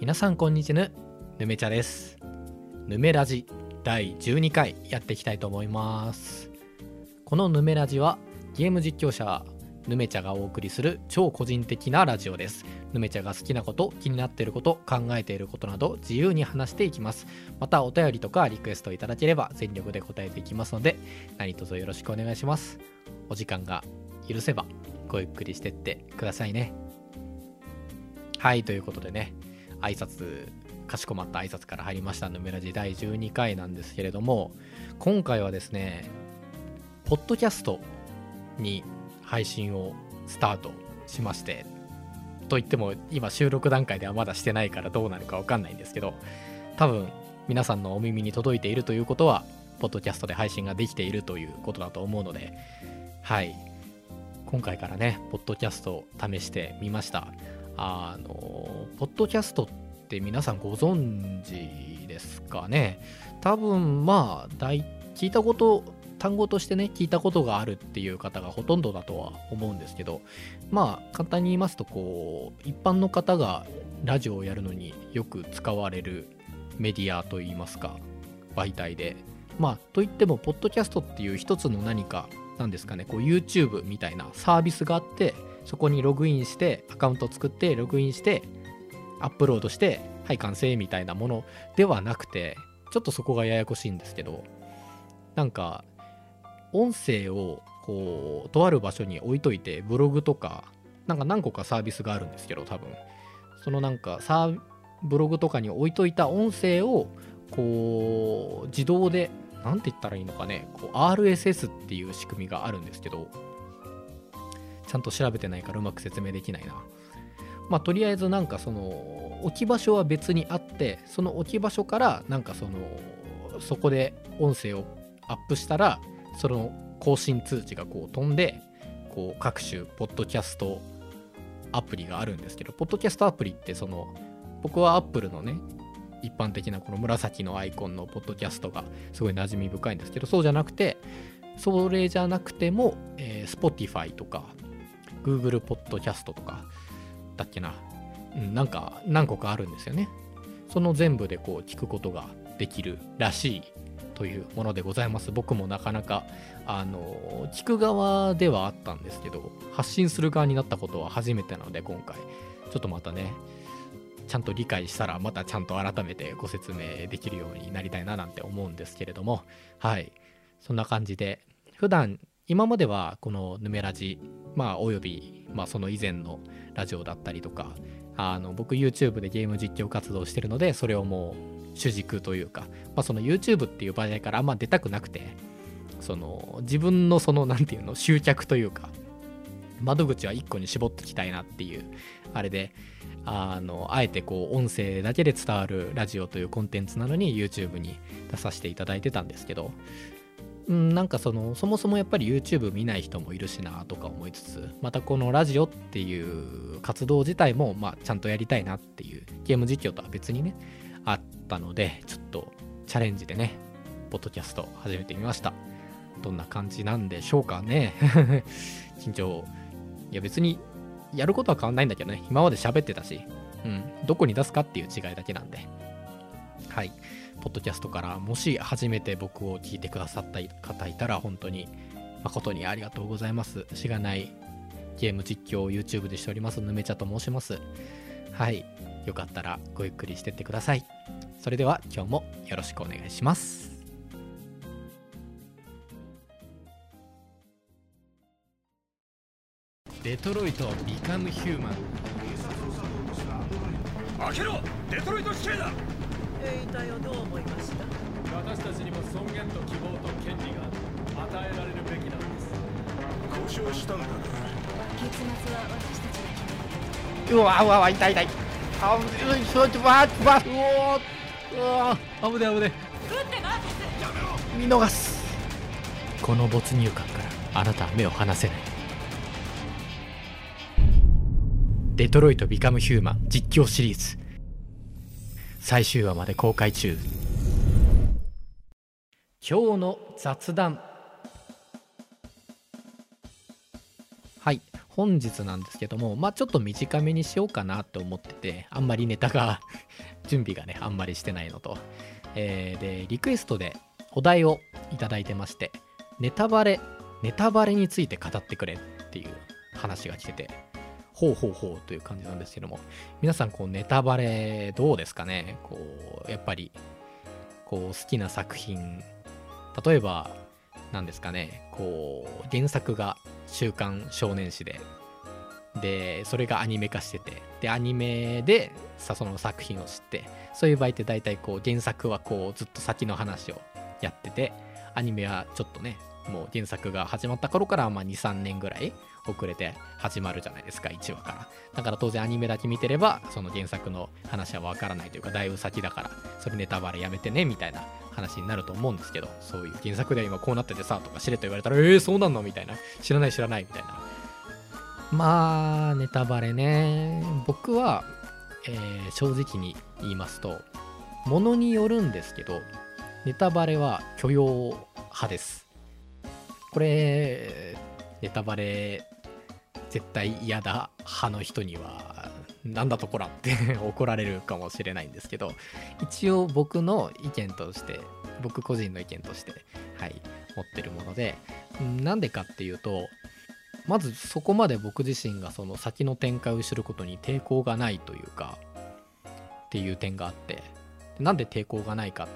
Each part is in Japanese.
皆さんこんにちは。ぬめちゃです。ぬめラジ第12回やっていきたいと思います。このぬめラジはゲーム実況者ぬめちゃがお送りする超個人的なラジオです。ぬめちゃが好きなこと気になっていること考えていることなど自由に話していきます。またお便りとかリクエストいただければ全力で答えていきますので何卒よろしくお願いします。お時間が許せばごゆっくりしてってくださいね。はいということでね。挨拶かしこまった挨拶から入りましたヌメラジ第12回なんですけれども今回はですねポッドキャストに配信をスタートしましてと言っても今収録段階ではまだしてないからどうなるかわかんないんですけど多分皆さんのお耳に届いているということはポッドキャストで配信ができているということだと思うのではい。今回からねポッドキャストを試してみました。あのポッドキャストって皆さんご存知ですかね？多分まあ大聞いたこと単語としてね聞いたことがあるっていう方がほとんどだとは思うんですけどまあ簡単に言いますとこう一般の方がラジオをやるのによく使われるメディアといいますか媒体で。まあといってもポッドキャストっていう一つの何かなんですかね？こう YouTube みたいなサービスがあってそこにログインしてアカウントを作ってログインしてアップロードしてはい完成みたいなものではなくてちょっとそこがややこしいんですけどなんか音声をこうとある場所に置いといてブログとかなんか何個かサービスがあるんですけど多分。そのなんかサブログとかに置いといた音声をこう自動で何て言ったらいいのかねこう RSS っていう仕組みがあるんですけどちゃんと調べてないからうまく説明できないな。まあとりあえずなんかその置き場所は別にあってその置き場所からなんかそのそこで音声をアップしたらその更新通知がこう飛んでこう各種ポッドキャストアプリがあるんですけどポッドキャストアプリってその僕は Apple のね一般的なこの紫のアイコンのポッドキャストがすごい馴染み深いんですけどそうじゃなくてそれじゃなくても、えー、Spotify とか Google ポッドキャストとかだっけな、うん、なんか何個かあるんですよね。その全部でこう聞くことができるらしいというものでございます。僕もなかなかあの聞く側ではあったんですけど発信する側になったことは初めてなので今回。ちょっとまたねちゃんと理解したらまたちゃんと改めてご説明できるようになりたいななんて思うんですけれども。はい。そんな感じで普段今まではこのヌメラジまあおよび、まあ、その以前のラジオだったりとかあの僕 YouTube でゲーム実況活動してるのでそれをもう主軸というか、まあ、その YouTube っていう場合からあんま出たくなくてその自分のその何て言うの集客というか窓口は1個に絞っていきたいなっていうあれであのあえてこう音声だけで伝わるラジオというコンテンツなのに YouTube に出させていただいてたんですけどうんなんかそのそもそもやっぱり YouTube 見ない人もいるしなとか思いつつまたこのラジオっていう活動自体もまあちゃんとやりたいなっていうゲーム実況とは別にねあったのでちょっとチャレンジでねポッドキャスト始めてみましたどんな感じなんでしょうかね 緊張いや別にやることは変わんないんだけどね、今まで喋ってたし、うん、どこに出すかっていう違いだけなんで。はい。ポッドキャストからもし初めて僕を聞いてくださった方いたら本当に誠にありがとうございます。しがないゲーム実況を YouTube でしております、ぬめちゃと申します。はい。よかったらごゆっくりしてってください。それでは今日もよろしくお願いします。デトロイトビカムヒューマン開けろデトロイト死刑だ兵隊をどう思いました私たちにも尊厳と希望と権利が与えられるべきなんです交渉したんだな結末は私たちが決めるうわうわ痛い痛いあうちょっと待って待っうわ危ね危ね撃ってないですやめろ見逃すこの没入感からあなたは目を離せないデトロイト・ビカム・ヒューマン実況シリーズ最終話まで公開中。今日の雑談。はい。本日なんですけどもまあちょっと短めにしようかなと思っててあんまりネタが 準備がねあんまりしてないのと、えーでリクエストでお題をいただいてましてネタバレネタバレについて語ってくれっていう話が来てて。ほうほうほうという感じなんですけども皆さんこうネタバレどうですかね？こうやっぱりこう好きな作品例えば何ですかね？こう原作が「週刊少年誌で」でそれがアニメ化しててでアニメでさその作品を知ってそういう場合って大体こう原作はこうずっと先の話をやっててアニメはちょっとねもう原作が始まった頃からまあ23年ぐらい遅れて始まるじゃないですか1話から。だから当然アニメだけ見てればその原作の話はわからないというかだいぶ先だからそれネタバレやめてねみたいな話になると思うんですけどそういう原作では今こうなっててさとかしれと言われたらえー、そうなんの？みたいな。知らない知らないみたいな。まあネタバレね。僕は、えー正直に言いますとものによるんですけどネタバレは許容派です。これネタバレ絶対嫌だ派の人にはなんだとこらって 怒られるかもしれないんですけど一応僕の意見として僕個人の意見としてはい持ってるものでなんでかっていうとまずそこまで僕自身がその先の展開を知ることに抵抗がないというかっていう点があってなんで抵抗がないか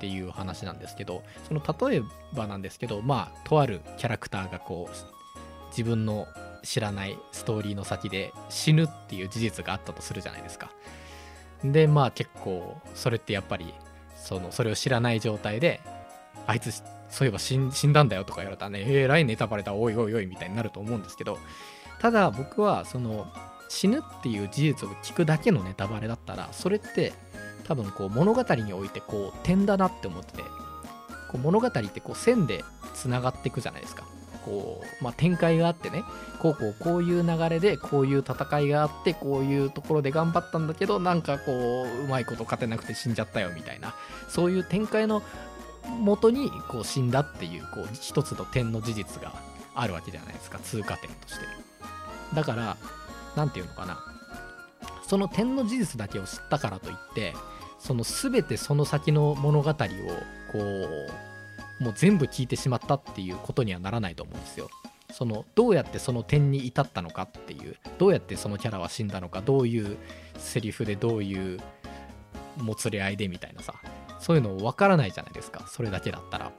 っていう話なんですけどその例えばなんですけどまあとあるキャラクターがこう自分の知らないストーリーの先で死ぬっていう事実があったとするじゃないですか。でまあ結構それってやっぱりそのそれを知らない状態であいつそういえば死んだんだよとか言われたらねえらいネタバレだおいおいおいみたいになると思うんですけどただ僕はその死ぬっていう事実を聞くだけのネタバレだったらそれって多分こう物語においてこう点だなって思っててこう物語ってこう線でつながっていくじゃないですか。こう、まあ、展開があってねこうこうこういう流れでこういう戦いがあってこういうところで頑張ったんだけどなんかこううまいこと勝てなくて死んじゃったよみたいなそういう展開の元にこう死んだっていうこう一つの点の事実があるわけじゃないですか。通過点として。だから何て言うのかな。その点の事実だけを知ったからといってその全てその先の物語をこうもう全部聞いてしまったっていうことにはならないと思うんですよ。そのどうやってその点に至ったのかっていうどうやってそのキャラは死んだのかどういうセリフでどういうもつれ合いでみたいなさそういうの分からないじゃないですかそれだけだったら。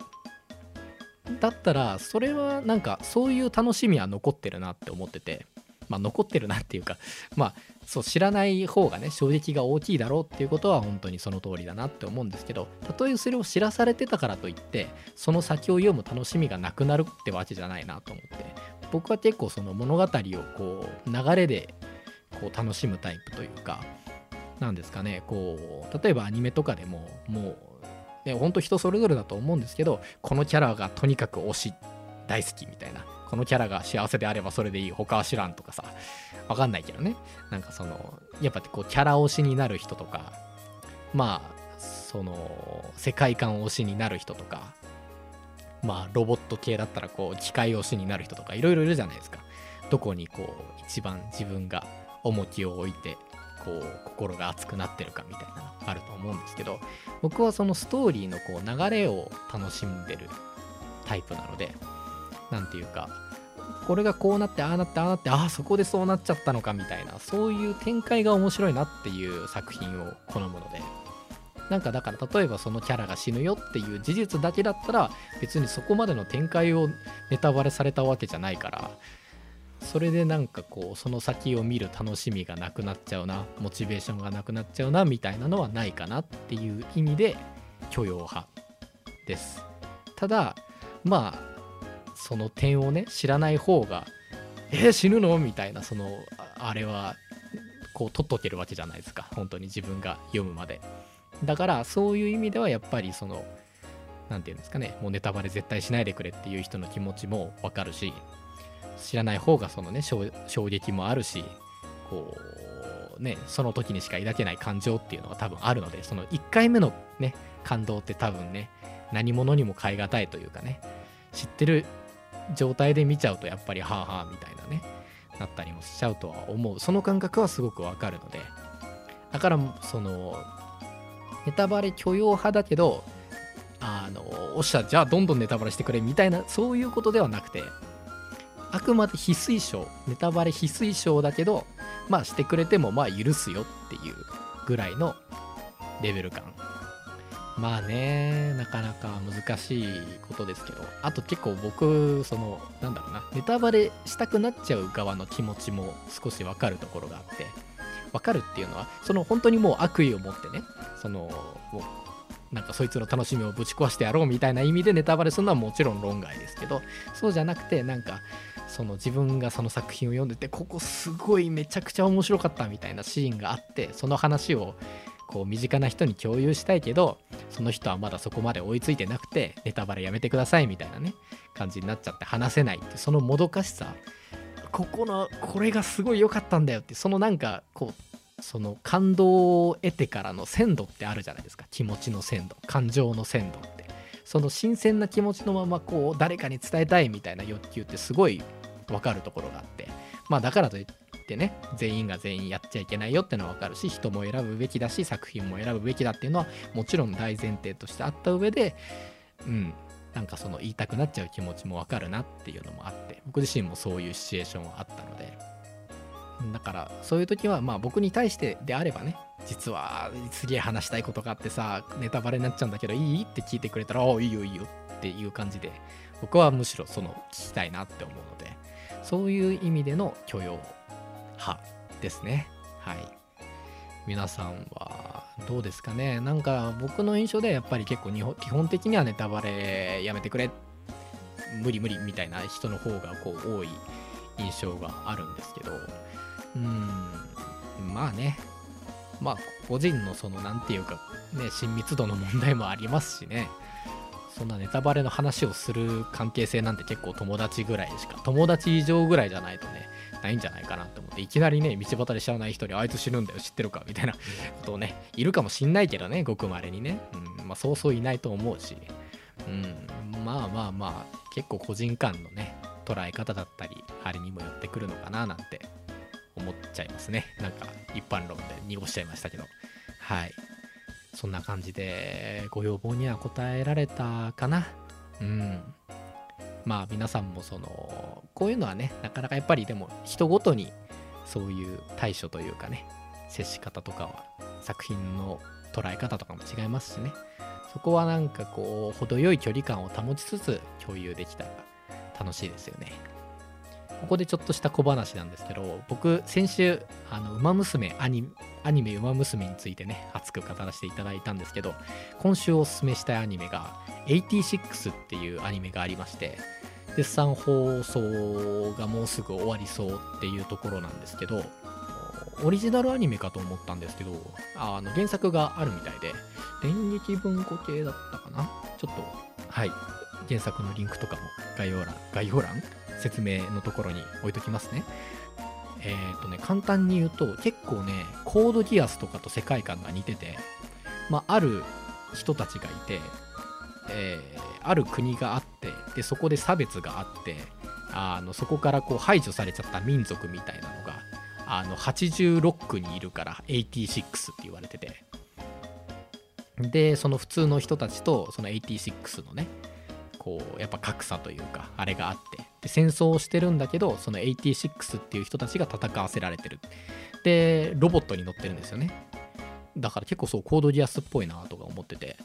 だったらそれはなんかそういう楽しみは残ってるなって思ってて。まあ残ってるなっていうか まあそう知らない方がね衝撃が大きいだろうっていうことは本当にその通りだなって思うんですけどたとえそれを知らされてたからといってその先を読む楽しみがなくなるってわけじゃないなと思って僕は結構その物語をこう流れでこう楽しむタイプというかなんですかねこう例えばアニメとかでももうねほんと人それぞれだと思うんですけどこのキャラがとにかく推し大好きみたいなこのキャラが幸せであればそれでいい。他は知らんとかさ。わかんないけどね。なんかそのやっぱこうキャラ推しになる人とかまあその世界観推しになる人とかまあロボット系だったらこう機械推しになる人とかいろいろいるじゃないですか。どこにこう一番自分が重きを置いてこう心が熱くなってるかみたいなのあると思うんですけど僕はそのストーリーのこう流れを楽しんでるタイプなのでなんていうかこれがこうなってああなってああなってああそこでそうなっちゃったのかみたいなそういう展開が面白いなっていう作品を好むので。なんかだから例えばそのキャラが死ぬよっていう事実だけだったら別にそこまでの展開をネタバレされたわけじゃないからそれでなんかこうその先を見る楽しみがなくなっちゃうなモチベーションがなくなっちゃうなみたいなのはないかなっていう意味で許容派です。ただまあその点をね知らない方がえー死ぬの？みたいなそのあれはこう取っとけるわけじゃないですか。本当に自分が読むまで。だからそういう意味ではやっぱりその何て言うんですかねもうネタバレ絶対しないでくれっていう人の気持ちもわかるし知らない方がそのね衝撃もあるしこうねその時にしか抱けない感情っていうのが多分あるのでその1回目のね感動って多分ね何者にも代え難いというかね知ってる状態で見ちゃうとやっぱりはあはあみたいなねなったりもしちゃうとは思う。その感覚はすごくわかるので。だからそのネタバレ許容派だけどあのおっしゃじゃあどんどんネタバレしてくれみたいなそういうことではなくてあくまで非推奨ネタバレ非推奨だけどまあしてくれてもまあ許すよっていうぐらいのレベル感。まあねなかなか難しいことですけど。あと結構僕そのなんだろうなネタバレしたくなっちゃう側の気持ちも少しわかるところがあって。わかるっていうのはその本当にもう悪意を持ってねそのもうなんかそいつの楽しみをぶち壊してやろうみたいな意味でネタバレするのはもちろん論外ですけどそうじゃなくてなんかその自分がその作品を読んでてここすごいめちゃくちゃ面白かったみたいなシーンがあってその話をこう身近な人に共有したいけどその人はまだそこまで追いついてなくてネタバレやめてくださいみたいなね感じになっちゃって話せないってそのもどかしさ。ここのこれがすごい良かったんだよってそのなんかこうその感動を得てからの鮮度ってあるじゃないですか。気持ちの鮮度感情の鮮度って。その新鮮な気持ちのままこう誰かに伝えたいみたいな欲求ってすごい分かるところがあって。まあだからといってね全員が全員やっちゃいけないよってのは分かるし人も選ぶべきだし作品も選ぶべきだっていうのはもちろん大前提としてあった上でうんなんかその言いたくなっちゃう気持ちも分かるなっていうのもあって僕自身もそういうシチュエーションはあったので。だからそういう時はまあ僕に対してであればね実はすげえ話したいことがあってさネタバレになっちゃうんだけどいい？って聞いてくれたら「ああいいよいいよ」っていう感じで僕はむしろその聞きたいなって思うのでそういう意味での許容派ですね。はい。皆さんはどうですかね？なんか僕の印象でやっぱり結構基本的にはネタバレやめてくれ。無理無理みたいな人の方がこう多い印象があるんですけど。うん。まあね。まあ個人のその何て言うかね親密度の問題もありますしね。そんなネタバレの話をする関係性なんて結構友達ぐらいしか友達以上ぐらいじゃないとねないんじゃないかなと思っていきなりね道端で知らない人にあいつ死ぬんだよ知ってるかみたいなことをねいるかもしんないけどねごくまれにね、うん、まあそうそういないと思うし、うん、まあまあまあ結構個人間のね捉え方だったりあれにも寄ってくるのかななんて思っちゃいますね。なんか一般論で濁しちゃいましたけど。はいそんな感じでご要望には応えられたかな。うん。まあ皆さんもそのこういうのはねなかなかやっぱりでも人ごとにそういう対処というかね接し方とかは作品の捉え方とかも違いますしね。そこはなんかこう程よい距離感を保ちつつ共有できたら楽しいですよね。ここでちょっとした小話なんですけど僕先週あの馬娘アニアニメ「馬娘」についてね熱く語らせていただいたんですけど今週おすすめしたいアニメが86っていうアニメがありまして絶賛放送がもうすぐ終わりそうっていうところなんですけどオリジナルアニメかと思ったんですけどあの原作があるみたいで電撃文庫系だったかな？ちょっとはい。原作のリンクとかも概要欄概要欄説明のところに置いときますね。えっ、ー、とね簡単に言うと結構ねコードギアスとかと世界観が似ててまあある人たちがいてえー、ある国があってでそこで差別があってあのそこからこう排除されちゃった民族みたいなのがあの86区にいるから86って言われてて。でその普通の人たちとその86のねこうやっぱ格差というかあれがあって。で戦争をしてるんだけどその86っていう人たちが戦わせられてる。でロボットに乗ってるんですよね。だから結構そうコードギアスっぽいなとか思ってて。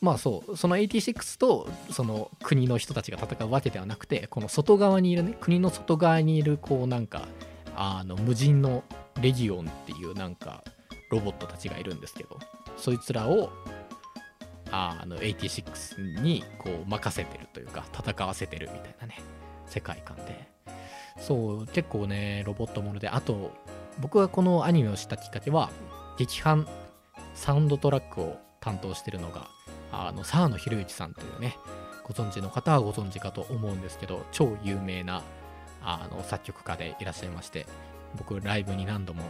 まあそうその86とその国の人たちが戦うわけではなくてこの外側にいるね国の外側にいるこうなんかあの無人のレギオンっていうなんかロボットたちがいるんですけどそいつらをあの86にこう任せてるというか戦わせてるみたいなね世界観で。そう結構ねロボットものであと僕がこのアニメを知ったきっかけは劇伴サウンドトラックを担当してるのがあの沢野博之さんというねご存知の方はご存知かと思うんですけど超有名なあの作曲家でいらっしゃいまして僕ライブに何度も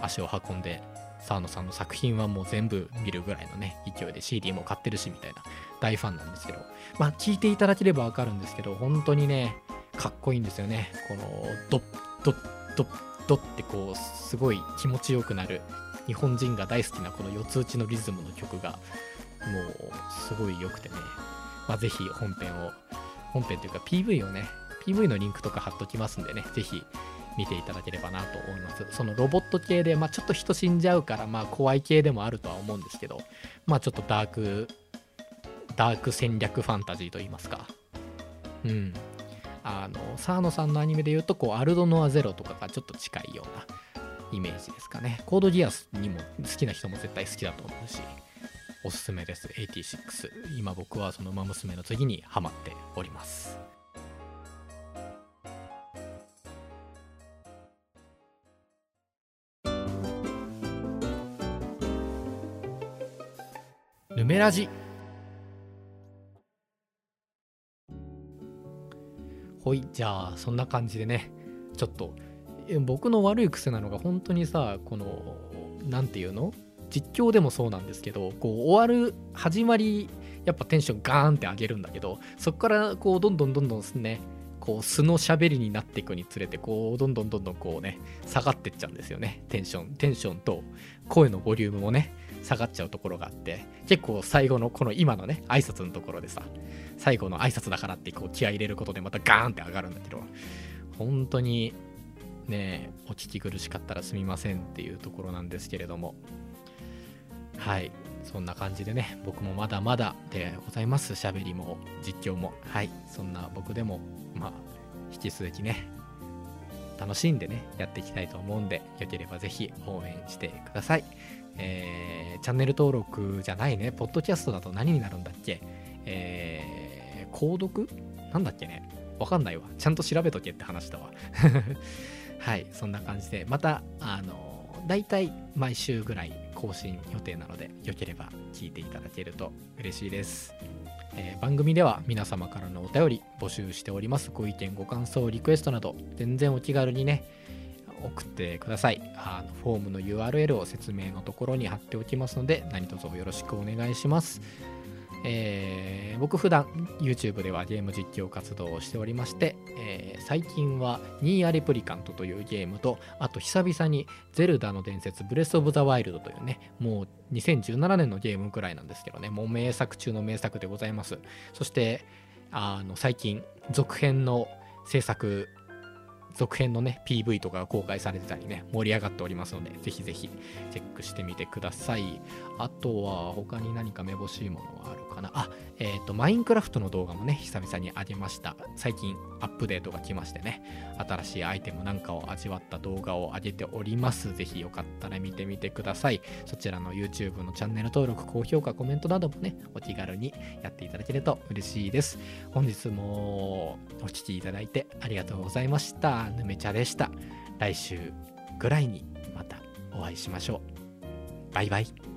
足を運んで沢野さんの作品はもう全部見るぐらいのね勢いで CD も買ってるしみたいな大ファンなんですけど。まあ聞いていただければわかるんですけど本当にねかっこいいんですよね。このドッドッドッドッってこうすごい気持ちよくなる日本人が大好きなこの四つ打ちのリズムの曲がもうすごい良くてね、まあ、ぜひ本編を本編というか PV をね PV のリンクとか貼っときますんでねぜひ見ていただければなと思います。そのロボット系で、まあ、ちょっと人死んじゃうからまあ怖い系でもあるとは思うんですけどまあちょっとダークダーク戦略ファンタジーといいますか。うん。あの沢野さんのアニメで言うとこうアルドノアゼロとかがちょっと近いようなイメージですかね。コードギアスにも好きな人も絶対好きだと思うしおすすめです。86今僕はその馬娘の次にハマっております。ヌメラジ。ほいじゃあそんな感じでねちょっと僕の悪い癖なのが本当にさこの何て言うの？実況でもそうなんですけどこう終わる始まりやっぱテンションガーンって上げるんだけどそこからこうどんどんどんどんねこう素の喋りになっていくにつれてこうどんどんどんどんこうね下がってっちゃうんですよね。テンションテンションと声のボリュームもね。下がっちゃうところがあって結構最後のこの今のね挨拶のところでさ最後の挨拶だからってこう気合入れることでまたガーンって上がるんだけど本当にねお聞き苦しかったらすみませんっていうところなんですけれども。はい。そんな感じでね僕もまだまだでございます。喋りも実況も。はい。そんな僕でもまあ引き続きね楽しんでねやっていきたいと思うんでよければぜひ応援してください。えーチャンネル登録じゃないねポッドキャストだと何になるんだっけ？えー購読？なんだっけね？わかんないわ。ちゃんと調べとけって話だわ。はいそんな感じでまたあのだいたい毎週ぐらい更新予定なのでよければ聞いていただけると嬉しいです、えー番組では皆様からのお便り募集しております。ご意見ご感想リクエストなど全然お気軽にね送ってください。あのフォームの URL を説明のところに貼っておきますので何卒よろしくお願いします。えー僕普段 YouTube ではゲーム実況活動をしておりまして、えー最近はニーアレプリカントというゲームとあと久々にゼルダの伝説ブレスオブザワイルドというねもう2017年のゲームくらいなんですけどねもう名作中の名作でございます。そしてあの最近続編の制作続編のね PV とかが公開されてたりね盛り上がっておりますのでぜひぜひチェックしてみてください。あとは他に何かめぼしいものはあるかな？あえっ、とマインクラフトの動画もね久々に上げました。最近アップデートが来ましてね新しいアイテムなんかを味わった動画を上げております。ぜひよかったら見てみてください。そちらの YouTube のチャンネル登録高評価コメントなどもねお気軽にやっていただけると嬉しいです。本日もお聴きいただいてありがとうございました。ぬめちゃでした。来週ぐらいにまたお会いしましょう。バイバイ。